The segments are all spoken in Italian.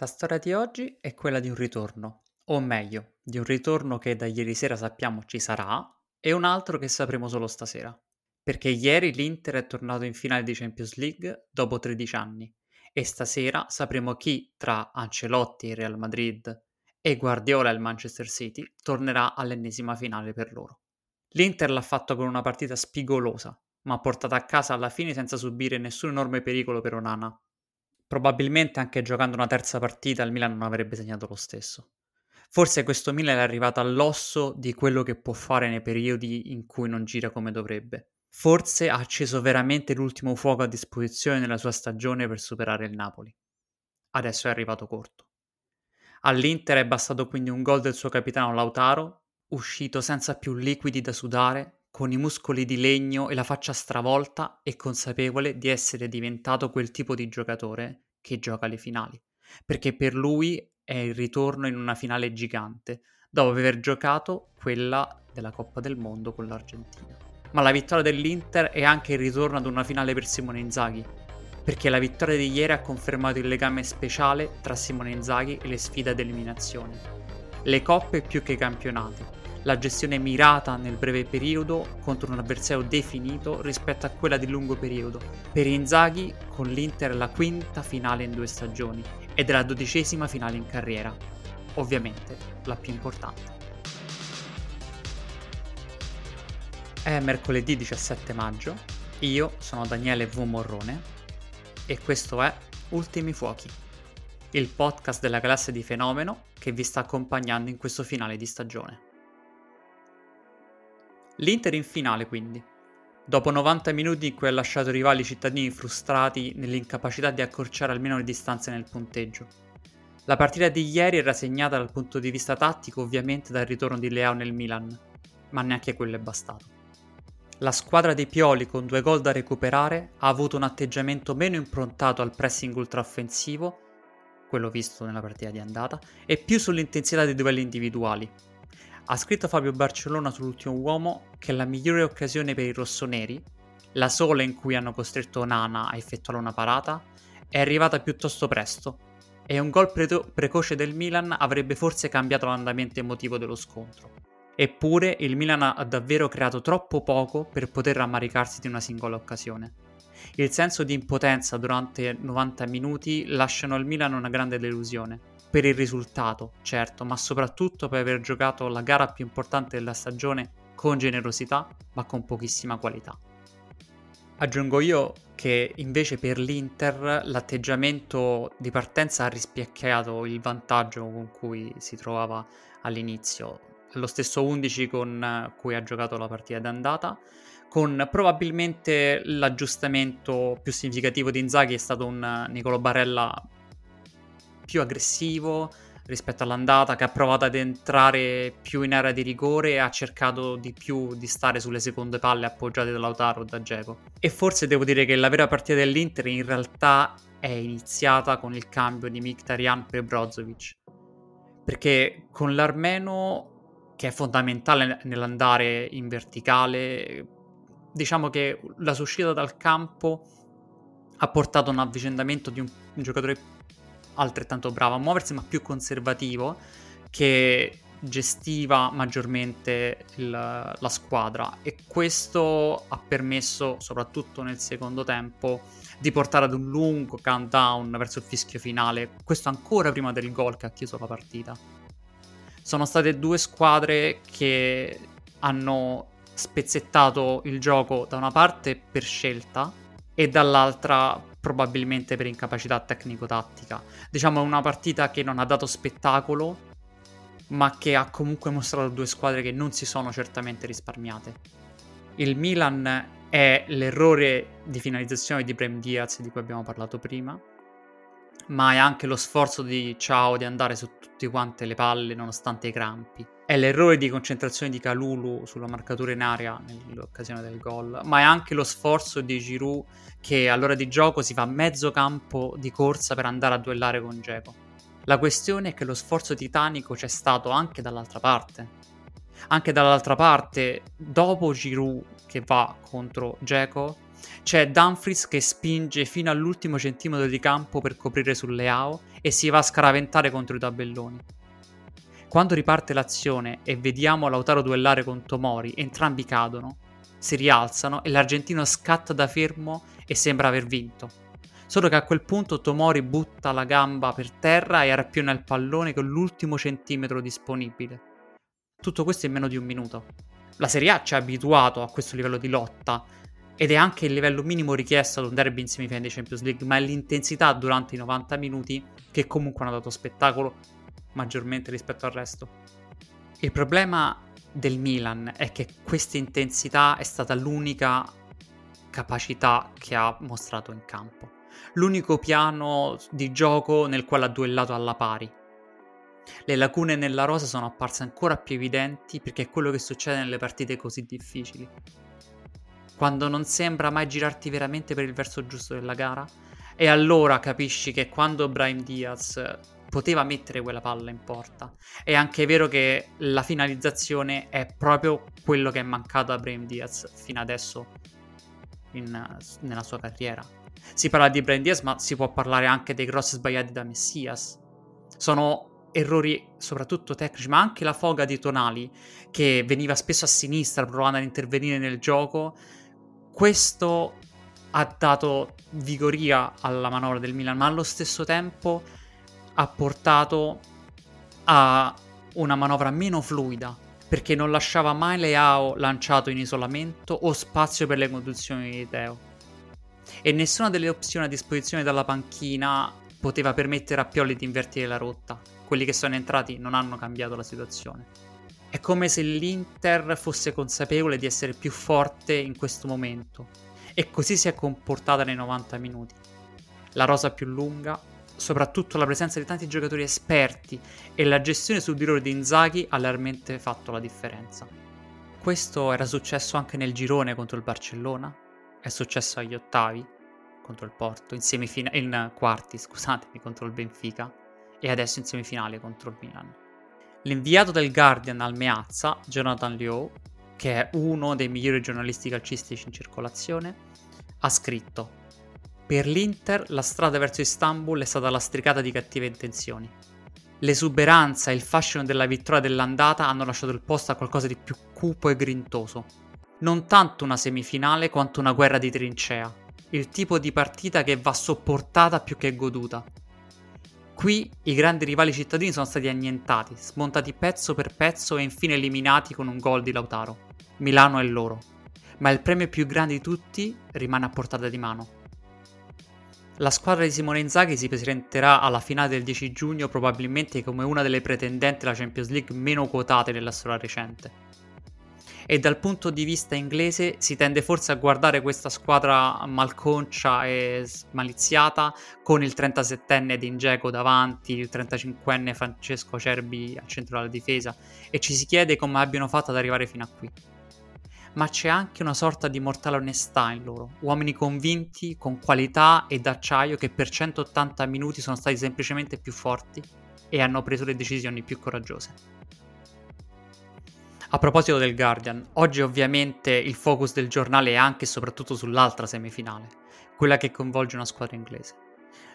La storia di oggi è quella di un ritorno, o meglio, di un ritorno che da ieri sera sappiamo ci sarà e un altro che sapremo solo stasera. Perché ieri l'Inter è tornato in finale di Champions League dopo 13 anni e stasera sapremo chi tra Ancelotti e Real Madrid e Guardiola e il Manchester City tornerà all'ennesima finale per loro. L'Inter l'ha fatto con una partita spigolosa, ma portata a casa alla fine senza subire nessun enorme pericolo per Onana, Probabilmente anche giocando una terza partita il Milan non avrebbe segnato lo stesso. Forse questo Milan è arrivato all'osso di quello che può fare nei periodi in cui non gira come dovrebbe. Forse ha acceso veramente l'ultimo fuoco a disposizione nella sua stagione per superare il Napoli. Adesso è arrivato corto. All'Inter è bastato quindi un gol del suo capitano Lautaro, uscito senza più liquidi da sudare con i muscoli di legno e la faccia stravolta e consapevole di essere diventato quel tipo di giocatore che gioca le finali, perché per lui è il ritorno in una finale gigante, dopo aver giocato quella della Coppa del Mondo con l'Argentina. Ma la vittoria dell'Inter è anche il ritorno ad una finale per Simone Inzaghi, perché la vittoria di ieri ha confermato il legame speciale tra Simone Inzaghi e le sfide ad eliminazione. Le coppe più che i campionati, la gestione mirata nel breve periodo contro un avversario definito rispetto a quella di lungo periodo. Per Inzaghi con l'Inter è la quinta finale in due stagioni ed è la dodicesima finale in carriera, ovviamente la più importante. È mercoledì 17 maggio, io sono Daniele V. Morrone e questo è Ultimi Fuochi, il podcast della classe di Fenomeno che vi sta accompagnando in questo finale di stagione. L'Inter in finale quindi. Dopo 90 minuti in cui ha lasciato rivali cittadini frustrati nell'incapacità di accorciare almeno le distanze nel punteggio. La partita di ieri era segnata dal punto di vista tattico ovviamente dal ritorno di Leao nel Milan, ma neanche quello è bastato. La squadra dei Pioli con due gol da recuperare ha avuto un atteggiamento meno improntato al pressing ultraoffensivo, quello visto nella partita di andata, e più sull'intensità dei duelli individuali, ha scritto Fabio Barcellona sull'ultimo uomo che la migliore occasione per i rossoneri, la sola in cui hanno costretto Nana a effettuare una parata, è arrivata piuttosto presto e un gol pre- precoce del Milan avrebbe forse cambiato l'andamento emotivo dello scontro. Eppure il Milan ha davvero creato troppo poco per poter rammaricarsi di una singola occasione. Il senso di impotenza durante 90 minuti lasciano al Milan una grande delusione per il risultato, certo, ma soprattutto per aver giocato la gara più importante della stagione con generosità, ma con pochissima qualità. Aggiungo io che invece per l'Inter l'atteggiamento di partenza ha rispecchiato il vantaggio con cui si trovava all'inizio, lo stesso 11 con cui ha giocato la partita d'andata, con probabilmente l'aggiustamento più significativo di Inzaghi è stato un Nicolo Barella più aggressivo rispetto all'andata, che ha provato ad entrare più in area di rigore e ha cercato di più di stare sulle seconde palle appoggiate da Lautaro o da Geco. E forse devo dire che la vera partita dell'Inter in realtà è iniziata con il cambio di Mkhitaryan per Brozovic. Perché con l'Armeno, che è fondamentale nell'andare in verticale, diciamo che la sua uscita dal campo ha portato a un avvicendamento di un, un giocatore altrettanto bravo a muoversi, ma più conservativo, che gestiva maggiormente il, la squadra e questo ha permesso, soprattutto nel secondo tempo, di portare ad un lungo countdown verso il fischio finale, questo ancora prima del gol che ha chiuso la partita. Sono state due squadre che hanno spezzettato il gioco da una parte per scelta e dall'altra probabilmente per incapacità tecnico-tattica. Diciamo è una partita che non ha dato spettacolo, ma che ha comunque mostrato due squadre che non si sono certamente risparmiate. Il Milan è l'errore di finalizzazione di Brem Diaz di cui abbiamo parlato prima, ma è anche lo sforzo di Ciao di andare su tutte quante le palle nonostante i crampi. È l'errore di concentrazione di Calulu sulla marcatura in area nell'occasione del gol, ma è anche lo sforzo di Giroud che all'ora di gioco si fa mezzo campo di corsa per andare a duellare con Geco. La questione è che lo sforzo titanico c'è stato anche dall'altra parte. Anche dall'altra parte, dopo Giroud che va contro Geco, C'è Dumfries che spinge fino all'ultimo centimetro di campo per coprire sul Leao e si va a scaraventare contro i tabelloni. Quando riparte l'azione e vediamo Lautaro duellare con Tomori, entrambi cadono, si rialzano e l'argentino scatta da fermo e sembra aver vinto. Solo che a quel punto Tomori butta la gamba per terra e arpiona il pallone con l'ultimo centimetro disponibile. Tutto questo in meno di un minuto. La Serie A ci ha abituato a questo livello di lotta ed è anche il livello minimo richiesto ad un derby in semifinale di Champions League, ma è l'intensità durante i 90 minuti che comunque hanno dato spettacolo maggiormente rispetto al resto. Il problema del Milan è che questa intensità è stata l'unica capacità che ha mostrato in campo. L'unico piano di gioco nel quale ha duellato alla pari. Le lacune nella rosa sono apparse ancora più evidenti perché è quello che succede nelle partite così difficili. Quando non sembra mai girarti veramente per il verso giusto della gara, e allora capisci che quando Brian Diaz poteva mettere quella palla in porta. È anche vero che la finalizzazione è proprio quello che è mancato a Brahim Diaz fino adesso in, nella sua carriera. Si parla di Brahim Diaz, ma si può parlare anche dei cross sbagliati da Messias. Sono errori soprattutto tecnici, ma anche la foga di Tonali, che veniva spesso a sinistra provando ad intervenire nel gioco. Questo ha dato vigoria alla manovra del Milan, ma allo stesso tempo ha portato a una manovra meno fluida perché non lasciava mai Leao lanciato in isolamento o spazio per le conduzioni di Teo. E nessuna delle opzioni a disposizione dalla panchina poteva permettere a Pioli di invertire la rotta. Quelli che sono entrati non hanno cambiato la situazione. È come se l'Inter fosse consapevole di essere più forte in questo momento e così si è comportata nei 90 minuti. La rosa più lunga, soprattutto la presenza di tanti giocatori esperti e la gestione su di loro di Inzaghi ha largamente fatto la differenza. Questo era successo anche nel girone contro il Barcellona, è successo agli ottavi contro il Porto, in, semifina- in quarti scusatemi, contro il Benfica e adesso in semifinale contro il Milan. L'inviato del Guardian al Meazza, Jonathan Liu, che è uno dei migliori giornalisti calcistici in circolazione, ha scritto per l'Inter la strada verso Istanbul è stata lastricata di cattive intenzioni. L'esuberanza e il fascino della vittoria dell'andata hanno lasciato il posto a qualcosa di più cupo e grintoso. Non tanto una semifinale quanto una guerra di trincea, il tipo di partita che va sopportata più che goduta. Qui i grandi rivali cittadini sono stati annientati, smontati pezzo per pezzo e infine eliminati con un gol di Lautaro. Milano è loro. Ma il premio più grande di tutti rimane a portata di mano. La squadra di Simone Inzaghi si presenterà alla finale del 10 giugno probabilmente come una delle pretendenti alla Champions League meno quotate nella storia recente. E dal punto di vista inglese si tende forse a guardare questa squadra malconcia e smaliziata con il 37enne Dingeco davanti, il 35enne Francesco Cerbi al centro della difesa e ci si chiede come abbiano fatto ad arrivare fino a qui ma c'è anche una sorta di mortale onestà in loro, uomini convinti, con qualità e d'acciaio che per 180 minuti sono stati semplicemente più forti e hanno preso le decisioni più coraggiose. A proposito del Guardian, oggi ovviamente il focus del giornale è anche e soprattutto sull'altra semifinale, quella che coinvolge una squadra inglese.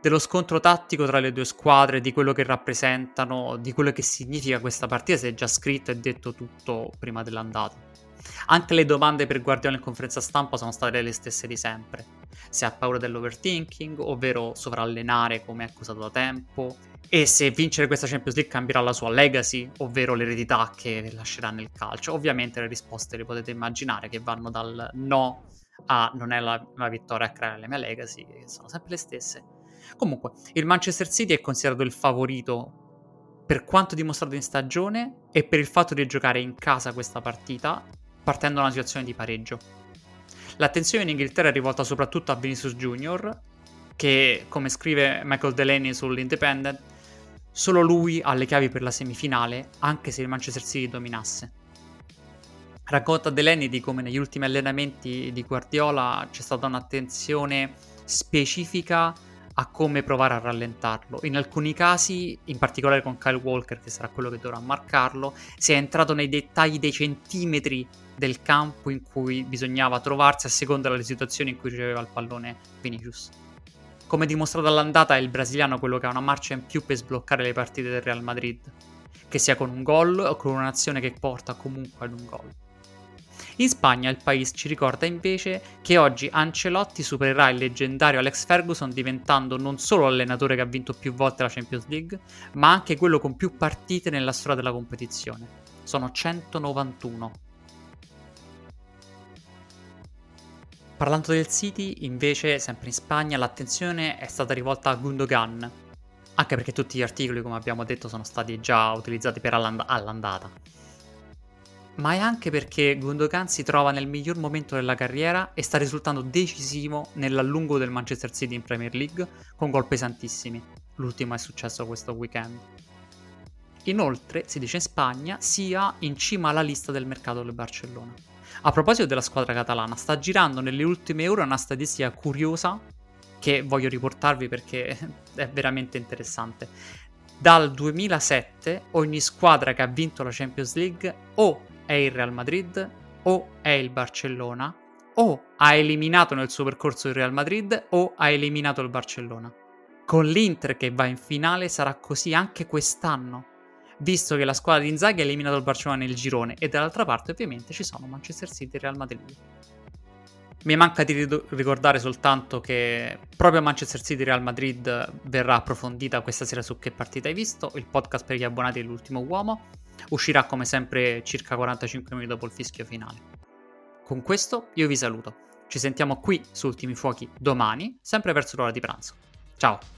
Dello scontro tattico tra le due squadre, di quello che rappresentano, di quello che significa questa partita si è già scritto e detto tutto prima dell'andata. Anche le domande per Guardiola in conferenza stampa sono state le stesse di sempre. Se ha paura dell'overthinking, ovvero sovrallenare come è accusato da tempo, e se vincere questa Champions League cambierà la sua legacy, ovvero l'eredità che lascerà nel calcio. Ovviamente le risposte le potete immaginare che vanno dal no a non è la, la vittoria a creare la mia legacy, che sono sempre le stesse. Comunque, il Manchester City è considerato il favorito per quanto dimostrato in stagione e per il fatto di giocare in casa questa partita partendo da una situazione di pareggio. L'attenzione in Inghilterra è rivolta soprattutto a Vinicius Junior, che, come scrive Michael Delaney sull'Independent, solo lui ha le chiavi per la semifinale, anche se il Manchester City dominasse. Racconta Delaney di come negli ultimi allenamenti di Guardiola c'è stata un'attenzione specifica a come provare a rallentarlo. In alcuni casi, in particolare con Kyle Walker, che sarà quello che dovrà marcarlo, si è entrato nei dettagli dei centimetri del campo in cui bisognava trovarsi a seconda delle situazioni in cui riceveva il pallone Vinicius. Come dimostrato all'andata, è il brasiliano quello che ha una marcia in più per sbloccare le partite del Real Madrid, che sia con un gol o con un'azione che porta comunque ad un gol. In Spagna il paese ci ricorda invece che oggi Ancelotti supererà il leggendario Alex Ferguson diventando non solo l'allenatore che ha vinto più volte la Champions League, ma anche quello con più partite nella storia della competizione. Sono 191. Parlando del City, invece, sempre in Spagna, l'attenzione è stata rivolta a Gundogan, anche perché tutti gli articoli, come abbiamo detto, sono stati già utilizzati per all'and- all'andata ma è anche perché Gundogan si trova nel miglior momento della carriera e sta risultando decisivo nell'allungo del Manchester City in Premier League con gol pesantissimi. L'ultimo è successo questo weekend. Inoltre, si dice in Spagna, sia in cima alla lista del mercato del Barcellona. A proposito della squadra catalana, sta girando nelle ultime ore una statistica curiosa che voglio riportarvi perché è veramente interessante. Dal 2007 ogni squadra che ha vinto la Champions League o è il Real Madrid o è il Barcellona o ha eliminato nel suo percorso il Real Madrid o ha eliminato il Barcellona. Con l'Inter che va in finale sarà così anche quest'anno, visto che la squadra di Inzaghi ha eliminato il Barcellona nel girone e dall'altra parte ovviamente ci sono Manchester City e Real Madrid. Mi manca di ricordare soltanto che proprio a Manchester City Real Madrid verrà approfondita questa sera su che partita hai visto, il podcast per gli abbonati dell'ultimo uomo uscirà come sempre circa 45 minuti dopo il fischio finale. Con questo io vi saluto, ci sentiamo qui su Ultimi Fuochi domani, sempre verso l'ora di pranzo. Ciao!